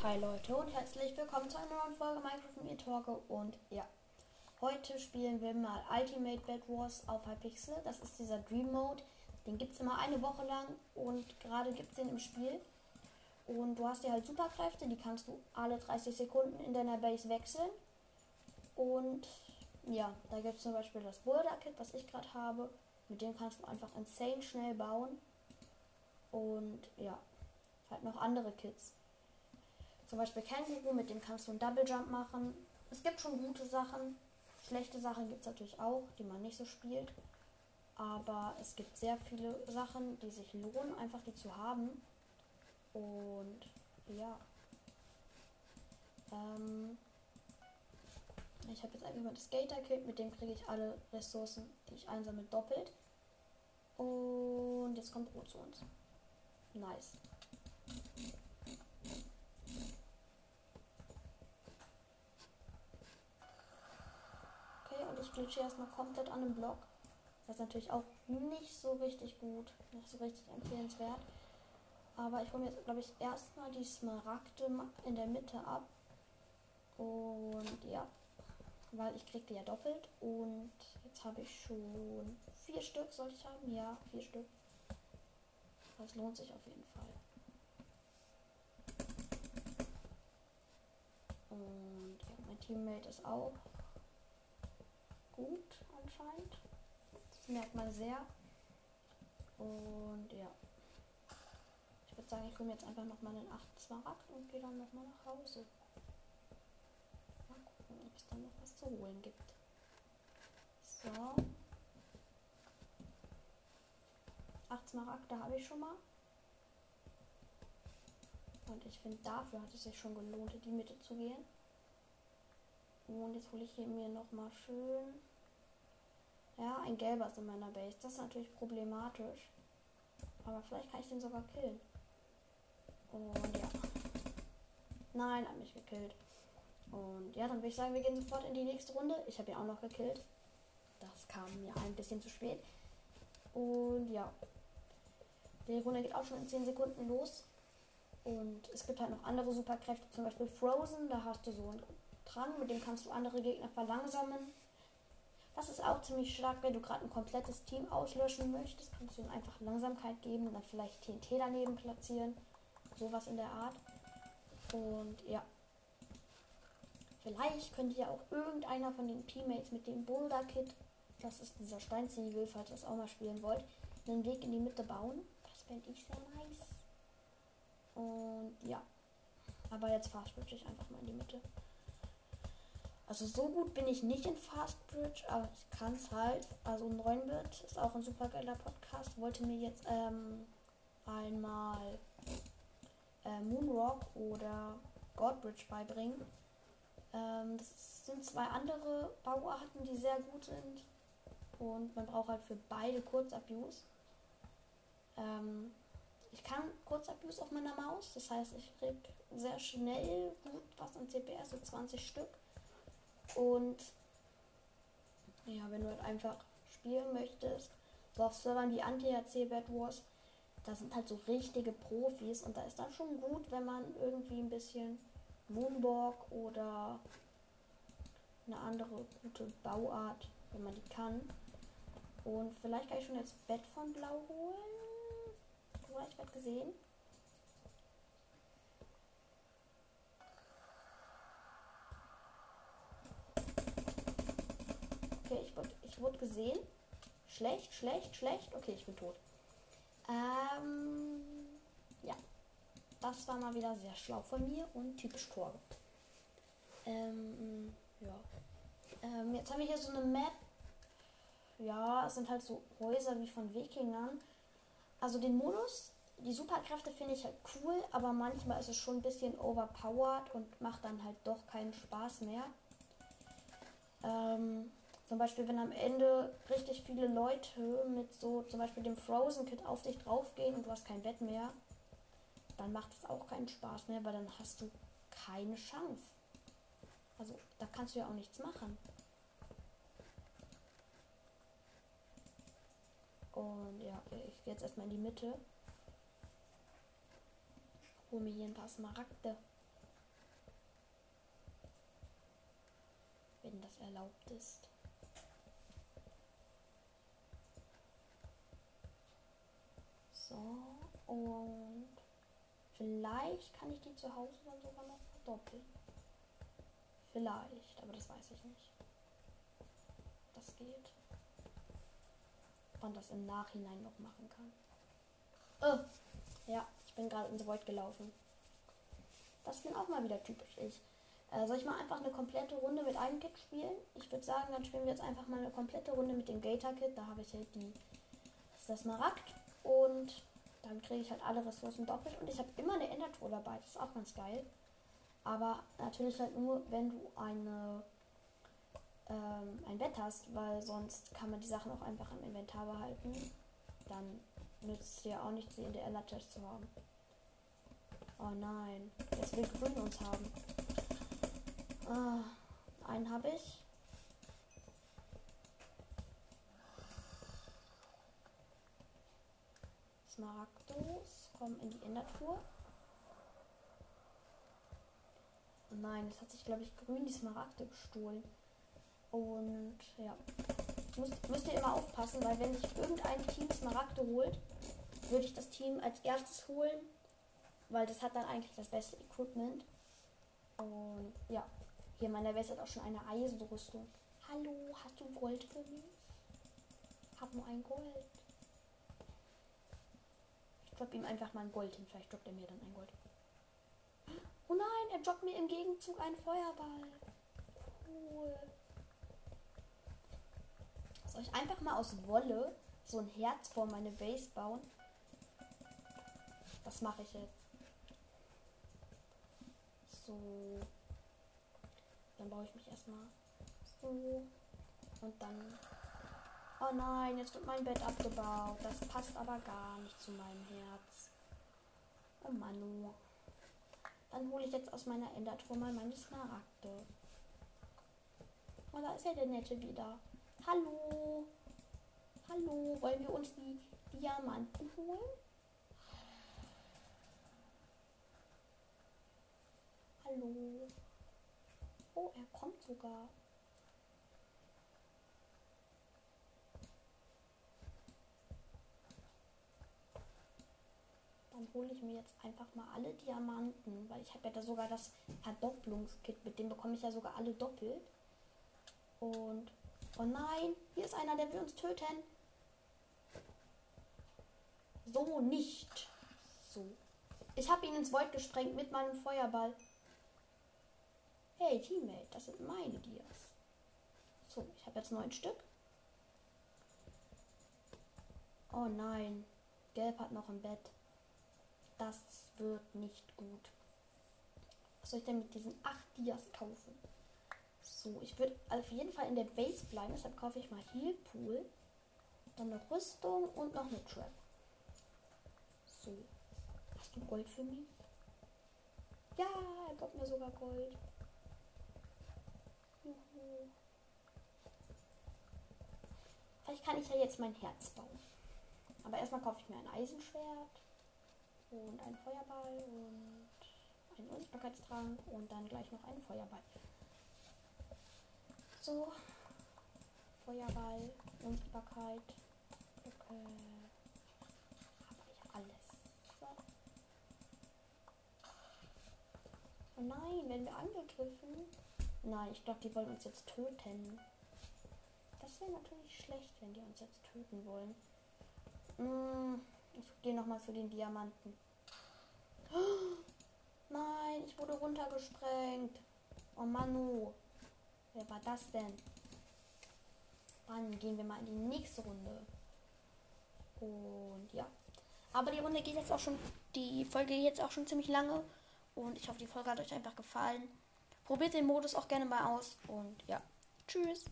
Hi Leute und herzlich willkommen zu einer neuen Folge Minecraft mit Torge und ja, heute spielen wir mal Ultimate Bed Wars auf Hypixel. Das ist dieser Dream Mode, den gibt es immer eine Woche lang und gerade gibt es den im Spiel. Und du hast ja halt Superkräfte, die kannst du alle 30 Sekunden in deiner Base wechseln. Und ja, da gibt es zum Beispiel das Boulder Kit, was ich gerade habe. Mit dem kannst du einfach insane schnell bauen. Und ja, halt noch andere Kits. Zum Beispiel Känguru, mit dem kannst du einen Double Jump machen. Es gibt schon gute Sachen. Schlechte Sachen gibt es natürlich auch, die man nicht so spielt. Aber es gibt sehr viele Sachen, die sich lohnen, einfach die zu haben. Und ja. Ähm, ich habe jetzt einfach mal das Skater-Kit, mit dem kriege ich alle Ressourcen, die ich einsammle, doppelt. Und jetzt kommt Brot zu uns. Nice. Glitsche erstmal komplett an dem Block. Das ist natürlich auch nicht so richtig gut, nicht so richtig empfehlenswert. Aber ich hole mir jetzt, glaube ich, erstmal die Smaragde in der Mitte ab. Und ja, weil ich kriege die ja doppelt. Und jetzt habe ich schon vier Stück, sollte ich haben? Ja, vier Stück. Das lohnt sich auf jeden Fall. Und ja, mein Teammate ist auch gut anscheinend. Das merkt man sehr. Und ja. Ich würde sagen, ich hole mir jetzt einfach nochmal einen 8 Smaragd und gehe dann nochmal nach Hause. Mal gucken, ob es dann noch was zu holen gibt. So. 8 Smaragde habe ich schon mal. Und ich finde, dafür hat es sich schon gelohnt, in die Mitte zu gehen. Und jetzt hole ich hier mir nochmal schön ja, ein gelber ist in meiner Base. Das ist natürlich problematisch. Aber vielleicht kann ich den sogar killen. Und ja. Nein, hat mich gekillt. Und ja, dann würde ich sagen, wir gehen sofort in die nächste Runde. Ich habe ja auch noch gekillt. Das kam mir ein bisschen zu spät. Und ja. Die Runde geht auch schon in 10 Sekunden los. Und es gibt halt noch andere Superkräfte, zum Beispiel Frozen. Da hast du so einen Drang, mit dem kannst du andere Gegner verlangsamen. Das ist auch ziemlich stark, wenn du gerade ein komplettes Team auslöschen möchtest. Kannst du ihm einfach Langsamkeit geben und dann vielleicht TNT daneben platzieren. Sowas in der Art. Und ja. Vielleicht könnte ja auch irgendeiner von den Teammates mit dem Boulder Kit, das ist dieser Steinziegel, falls ihr das auch mal spielen wollt, einen Weg in die Mitte bauen. Das fände ich sehr nice. Und ja. Aber jetzt fast ich einfach mal in die Mitte. Also so gut bin ich nicht in Fast Bridge, aber ich kann es halt. Also 9-Bit ist auch ein super geiler Podcast. Wollte mir jetzt ähm, einmal äh, Moonrock oder Godbridge beibringen. Ähm, das sind zwei andere Bauarten, die sehr gut sind. Und man braucht halt für beide Kurzabuse. Ähm, ich kann Kurzabuse auf meiner Maus. Das heißt, ich krieg sehr schnell gut was an CPS, so 20 Stück. Und ja, wenn du halt einfach spielen möchtest, so auf Servern wie Anti-HC Bad Wars, da sind halt so richtige Profis und da ist dann schon gut, wenn man irgendwie ein bisschen Moonborg oder eine andere gute Bauart, wenn man die kann. Und vielleicht kann ich schon jetzt Bett von Blau holen. Ich werde gesehen. Wurde, ich wurde gesehen. Schlecht, schlecht, schlecht. Okay, ich bin tot. Ähm, ja. Das war mal wieder sehr schlau von mir und typisch Tor. Ähm, ja. Ähm, jetzt haben wir hier so eine Map. Ja, es sind halt so Häuser wie von Wikingern. Also den Modus, die Superkräfte finde ich halt cool, aber manchmal ist es schon ein bisschen overpowered und macht dann halt doch keinen Spaß mehr. Ähm, zum Beispiel, wenn am Ende richtig viele Leute mit so zum Beispiel dem Frozen Kit auf dich draufgehen und du hast kein Bett mehr, dann macht es auch keinen Spaß mehr, weil dann hast du keine Chance. Also da kannst du ja auch nichts machen. Und ja, ich gehe jetzt erstmal in die Mitte. Hol mir hier ein paar Smaragde. Wenn das erlaubt ist. Vielleicht kann ich die zu Hause dann sogar noch verdoppeln. Vielleicht, aber das weiß ich nicht. Das geht. Ob man das im Nachhinein noch machen kann. Oh, ja, ich bin gerade ins Void gelaufen. Das bin auch mal wieder typisch ich. Äh, soll ich mal einfach eine komplette Runde mit einem Kit spielen? Ich würde sagen, dann spielen wir jetzt einfach mal eine komplette Runde mit dem Gator-Kit. Da habe ich halt die. Das ist das Marakt. Und dann kriege ich halt alle Ressourcen doppelt. Und ich habe immer eine Endertour dabei. Das ist auch ganz geil. Aber natürlich halt nur, wenn du eine, ähm, ein Bett hast, weil sonst kann man die Sachen auch einfach im Inventar behalten. Dann nützt es dir auch nichts, sie in der Ella-Chest zu haben. Oh nein, jetzt will Grün uns haben. Ah, einen habe ich. Kommen in die Endertour. Oh nein, das hat sich, glaube ich, grün die Smaragde gestohlen. Und ja. Müsst, müsst ihr immer aufpassen, weil wenn sich irgendein Team Smaragde holt, würde ich das Team als erstes holen, weil das hat dann eigentlich das beste Equipment. Und ja, hier meiner West hat auch schon eine Eisenrüstung. Hallo, hast du Gold für mich? Hab nur ein Gold. Droppe ihm einfach mal ein Gold hin. Vielleicht droppt er mir dann ein Gold. Oh nein, er droppt mir im Gegenzug einen Feuerball. Cool. Soll ich einfach mal aus Wolle so ein Herz vor meine Base bauen? Das mache ich jetzt. So. Dann baue ich mich erstmal so. Und dann. Oh nein, jetzt wird mein Bett abgebaut. Das passt aber gar nicht zu meinem Herz. Oh Manu. Dann hole ich jetzt aus meiner Endertruhe mal meine Smaragde. Oh, da ist ja der Nette wieder. Hallo. Hallo. Wollen wir uns die Diamanten holen? Hallo. Oh, er kommt sogar. Dann hole ich mir jetzt einfach mal alle Diamanten, weil ich habe ja da sogar das Verdopplungskit, mit dem bekomme ich ja sogar alle doppelt. Und oh nein, hier ist einer, der will uns töten. So nicht. So. Ich habe ihn ins Void gesprengt mit meinem Feuerball. Hey, Teammate, das sind meine Dias. So, ich habe jetzt neun Stück. Oh nein, Gelb hat noch ein Bett. Das wird nicht gut. Was soll ich denn mit diesen acht Dias kaufen? So, ich würde auf jeden Fall in der Base bleiben. Deshalb kaufe ich mal Heal Pool. Dann eine Rüstung und noch eine Trap. So. Hast du Gold für mich? Ja, er gibt mir sogar Gold. Juhu. Vielleicht kann ich ja jetzt mein Herz bauen. Aber erstmal kaufe ich mir ein Eisenschwert und einen Feuerball und einen Unsichtbarkeitstrank und dann gleich noch einen Feuerball. So. Feuerball, Unsichtbarkeit. Okay. Habe ich alles. So. Oh nein, werden wir angegriffen? Nein, ich glaube, die wollen uns jetzt töten. Das wäre natürlich schlecht, wenn die uns jetzt töten wollen. Hm, ich gehe nochmal für den Diamanten. Oh, nein, ich wurde runtergesprengt. Oh Manu. Wer war das denn? Dann gehen wir mal in die nächste Runde. Und ja. Aber die Runde geht jetzt auch schon, die Folge geht jetzt auch schon ziemlich lange. Und ich hoffe, die Folge hat euch einfach gefallen. Probiert den Modus auch gerne mal aus. Und ja, tschüss.